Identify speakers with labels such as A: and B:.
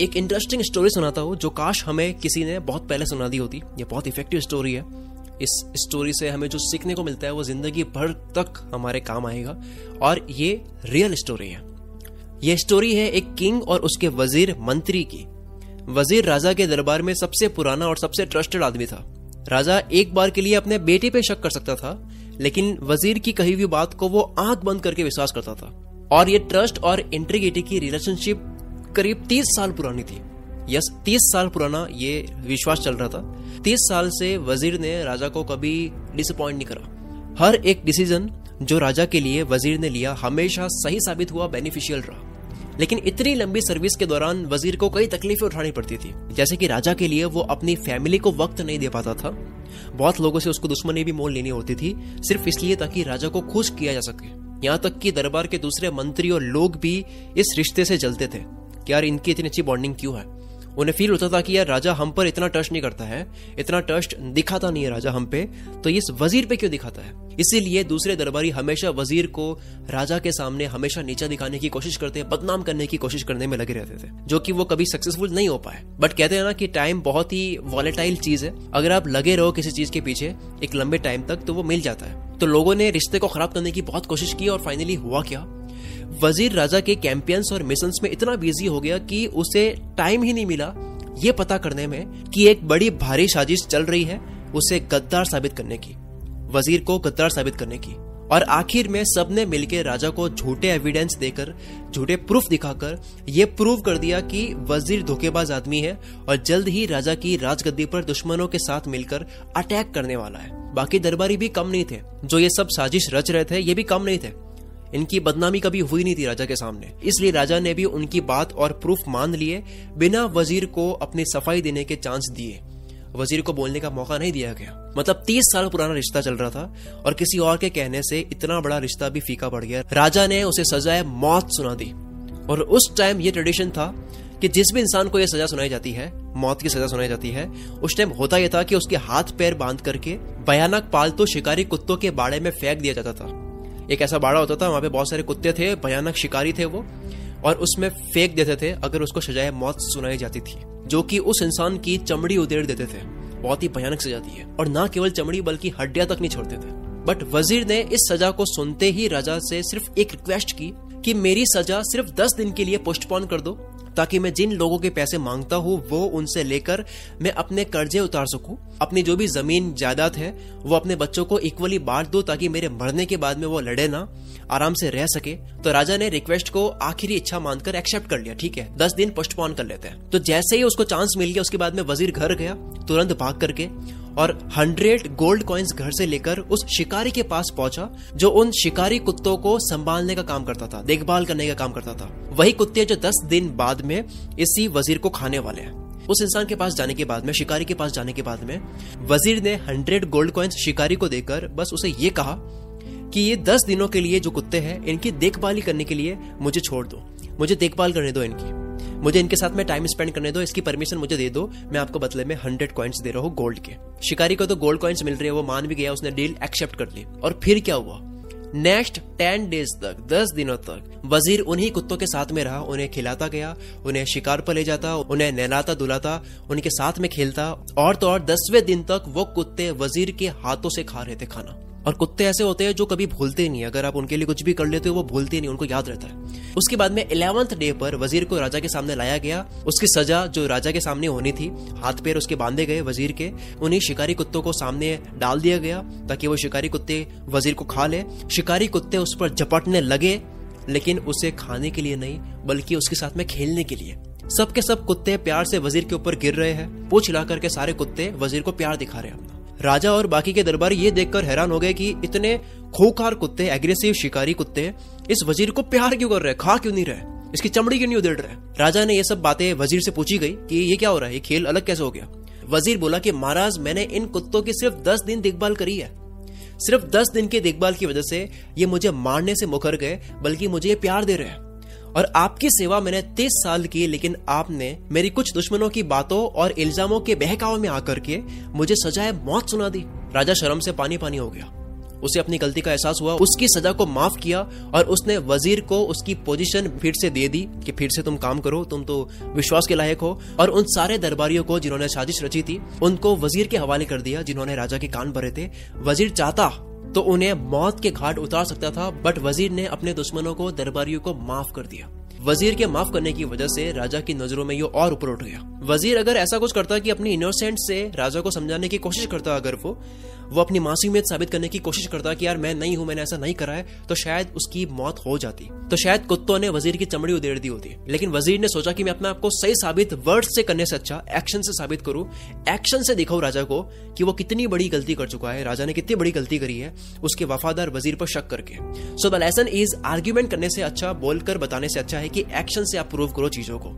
A: एक interesting story सुनाता हूँ, जो काश हमें किसी ने बहुत पहले सुना दी होती। ये बहुत इफ़ेक्टिव स्टोरी है। इस स्टोरी से हमें जो सीखने को मिलता है, वो ज़िंदगी भर तक हमारे काम आएगा। और ये रियल स्टोरी है। ये स्टोरी है एक किंग और उसके वज़ीर मंत्री की। वज़ीर राजा के दरबार में सबसे पुराना और सबसे ट्रस्टेड आदमी था। राजा एक बार के लिए अपने बेटे पे शक कर सकता था, लेकिन वज़ीर की कही हुई बात को वो आँख बंद करके विश्वास करता था। और ये ट्रस्ट और इंट्रीगेटी की रिलेशनशिप करीब तीस साल पुरानी थी। यस, तीस साल पुराना ये विश्वास चल रहा था। तीस साल से वज़ीर ने राजा को कभी डिसअपॉइंट नहीं करा। हर एक डिसीज़न जो राजा के लिए वज़ीर ने लिया हमेशा सही साबित हुआ बेनिफिशियल रहा। लेकिन इतनी लंबी सर्विस के दौरान वज़ीर को कई तकलीफें उठानी पड़ती थी। जैसे कि राजा के लिए वो अपनी फैमिली को वक्त नहीं दे पाता था। बहुत लोगों से उसको दुश्मनी भी मोल लेनी होती थी, सिर्फ़ इसलिए ताकि राजा को खुश किया जा सके। यहाँ तक कि दरबार के दूसरे मंत्री और लोग भी इस रिश्ते से जलते थे। कि यार इनकी इतनी अच्छी बॉन्डिंग क्यों है? उन्हें फील होता था कि यार राजा हम पर इतना ट्रस्ट नहीं करता है, इतना ट्रस्ट दिखाता नहीं है राजा हम पे तो इस वज़ीर पे क्यों दिखाता है? इसीलिए दूसरे दरबारी हमेशा वज़ीर को राजा के सामने हमेशा नीचा दिखाने की कोशिश करते हैं, बदनाम करने की कोशिश करने में लगे रहते थे, जो कि वो कभी सक्सेसफुल नहीं हो पाए। बट कहते हैं ना कि टाइम बहुत ही वॉलेटाइल चीज़ है। अगर आप लगे रहो किसी चीज़ के पीछे एक लंबे टाइम तक तो वो मिल जाता है। तो लोगों ने रिश्ते को खराब करने की बहुत कोशिश की और फाइनली हुआ क्या? वज़ीर राजा के कैंपियंस और मिशन में इतना बिज़ी हो गया कि उसे टाइम ही नहीं मिला। ये पता करने में कि एक बड़ी भारी साजिश चल रही है उसे गद्दार साबित करने की, वज़ीर को गद्दार साबित करने की। और आखिर में सबने मिलकर राजा को झूठे एविडेंस देकर, झूठे प्रूफ दिखाकर, ये प्रूव कर दिया कि वज़ीर धोखेबाज आदमी है और जल्द ही राजा की राजगद्दी पर दुश्मनों के साथ मिलकर अटैक करने वाला है। बाकी दरबारी भी कम नहीं थे। जो ये सब साजिश रच रहे थे, ये भी कम नहीं थे। इनकी बदनामी कभी हुई नहीं थी राजा के सामने। इसलिए राजा ने भी उनकी बात और प्रूफ मान लिए, बिना वज़ीर को अपनी सफ़ाई देने के चांस दिए। वज़ीर को बोलने का मौका नहीं दिया गया। मतलब तीस साल पुराना रिश्ता चल रहा था और किसी और के कहने से इतना बड़ा रिश्ता भी फीका पड़ गया। राजा ने उसे सजाए मौत सुना दी। और उस टाइम ये ट्रेडिशन था कि जिस भी इंसान को यह सजा सुनाई जाती है, मौत की सजा सुनाई जाती है, उस टाइम होता यह था कि उसके हाथ पैर बाँध करके भयानक पालतू शिकारी कुत्तों के बाड़े में फेंक दिया जाता था। एक ऐसा बाड़ा होता था, वहाँ पे बहुत सारे कुत्ते थे, भयानक शिकारी थे वो, और उसमें फेंक देते थे अगर उसको सजाए मौत सुनाई जाती थी, जो कि उस इंसान की चमड़ी उदेड़ देते थे। बहुत ही भयानक सजा दी है और ना केवल चमड़ी, बल्कि हड्डियाँ तक नहीं छोड़ते थे। बट वज़ीर ने इस सजा को सुनते ही राजा से सिर्फ़ एक रिक्वेस्ट की कि मेरी सजा सिर्फ़ दस दिन के लिए पोस्टपोन कर दो। ताकि मैं जिन लोगों के पैसे माँगता हूँ, वो उनसे लेकर मैं अपने कर्जे उतार सकूँ। अपनी जो भी ज़मीन, जायदाद है, वो अपने बच्चों को इक्वली बांट दो ताकि मेरे मरने के बाद में वो लड़े ना, आराम से रह सके। तो राजा ने रिक्वेस्ट को आखिरी इच्छा मानकर एक्सेप्ट कर लिया, ठीक है? दस दिन पोस्टपोन कर लेते हैं। तो जैसे ही उसको चांस मिल गया, उसके बाद में वज़ीर घर गया, तुरंत भाग करके और हंड्रेड गोल्ड कॉइन्स घर से लेकर उस शिकारी के पास पहुँचा, जो उन शिकारी कुत्तों को संभालने का काम करता था, देखभाल करने का काम करता था। वही कुत्ते जो दस दिन बाद में इसी वज़ीर को खाने वाले हैं। उस इंसान के पास जाने के बाद में, शिकारी के पास जाने के बाद में, वज़ीर ने हंड्रेड गोल्ड कॉइन्स शिकारी को देकर बस उसे ये कहा कि ये दस दिनों के लिए जो कुत्ते हैं, इनकी देखभाल करने के लिए मुझे छोड़ दो। मुझे देखभाल करने दो इनकी। मुझे इनके साथ में टाइम स्पेंड करने दो, इसकी परमिशन मुझे दे दो। मैं आपको बदले में हंड्रेड कॉइन्स दे रहा हूँ गोल्ड के। शिकारी को तो गोल्ड कॉइन्स मिल रहे हैं, वो मान भी गया, उसने डील एक्सेप्ट कर ली। और फिर क्या हुआ? नेक्स्ट टेन डेज़ तक, दस दिनों तक, वज़ीर उन्हीं कुत्तों के साथ में रहा, उन्हें खिलाता गया, उन्हें शिकार पर ले जाता, उन्हें नहलाता दुलाता, उनके साथ में खेलता, और तो और दसवें दिन तक वो कुत्ते वज़ीर के हाथों से खा रहे थे खाना। और कुत्ते ऐसे होते हैं जो कभी भूलते नहीं अगर आप उनके लिए कुछ भी कर लेते हो, वो भूलते नहीं, उनको याद रहता है। उसके बाद में इलेवंथ डे पर वज़ीर को राजा के सामने लाया गया। उसकी सजा जो राजा के सामने होनी थी, हाथ पैर उसके बांधे गए वज़ीर के, उन्हीं शिकारी कुत्तों को सामने डाल दिया गया ताकि वो शिकारी कुत्ते वज़ीर को खा ले। शिकारी कुत्ते उस पर झपटने लगे, लेकिन उसे खाने के लिए नहीं, बल्कि उसके साथ में खेलने के लिए। सबके सब कुत्ते प्यार से वज़ीर के ऊपर गिर रहे हैं। पूछ ला करके सारे कुत्ते वज़ीर को प्यार दिखा रहे हैं राजा और बाकी के दरबारी ये देखकर हैरान हो गए कि इतने खोखार कुत्ते एग्रेसिव शिकारी कुत्ते, इस वज़ीर को प्यार क्यों कर रहे खा क्यों नहीं रहे? इसकी चमड़ी क्यों नहीं उधेड़ रहे? राजा ने ये सब बातें वज़ीर से पूछी गई कि ये क्या हो रहा है? ये खेल अलग कैसे हो गया? वज़ीर बोला कि, महाराज, मैंने इन कुत्तों की सिर्फ़ दस दिन देखभाल करी है। सिर्फ़ दस दिन की देखभाल की वजह से ये मुझे मारने से मुखर गए, बल्कि मुझे ये प्यार दे रहे हैं। और आपकी सेवा मैंने तीस साल की, लेकिन आपने मेरी कुछ दुश्मनों की बातों और इल्जामों के बहकाव में आकर के मुझे सजाए मौत सुना दी। राजा शर्म से पानी पानी हो गया। उसे अपनी गलती का एहसास हुआ, उसकी सजा को माफ़ किया और उसने वज़ीर को उसकी पोजीशन फिर से दे दी कि फिर से तुम काम करो, तुम तो विश्वास के लायक हो। और उन सारे दरबारियों को जिन्होंने साजिश रची थी, उनको वज़ीर के हवाले कर दिया, जिन्होंने राजा के कान भरे थे। वज़ीर चाहता तो उन्हें मौत के घाट उतार सकता था बट वज़ीर ने अपने दुश्मनों को, दरबारियों को माफ़ कर दिया। वज़ीर के माफ़ करने की वजह से राजा की नज़रों में ये और ऊपर उठ गया। वज़ीर अगर ऐसा कुछ करता कि अपनी इनोसेंट से राजा को समझाने की कोशिश करता, अगर वो वो अपनी मासूमियत साबित करने की कोशिश करता कि यार मैं नहीं हूँ, मैंने ऐसा नहीं करा है तो शायद उसकी मौत हो जाती। तो शायद कुत्तों ने वज़ीर की चमड़ी उधेड़ दी होती। लेकिन वज़ीर ने सोचा कि मैं अपने आपको सही साबित वर्ड से करने से अच्छा एक्शन से साबित करूँ। एक्शन से दिखाऊँ राजा को कि वो कितनी बड़ी गलती कर चुका है, राजा ने कितनी बड़ी गलती करी है, उसके वफादार वज़ीर पर शक करके। So the lesson is argument करने से अच्छा बोलकर बताने से अच्छा है कि एक्शन से आप प्रूव करो चीज़ों को।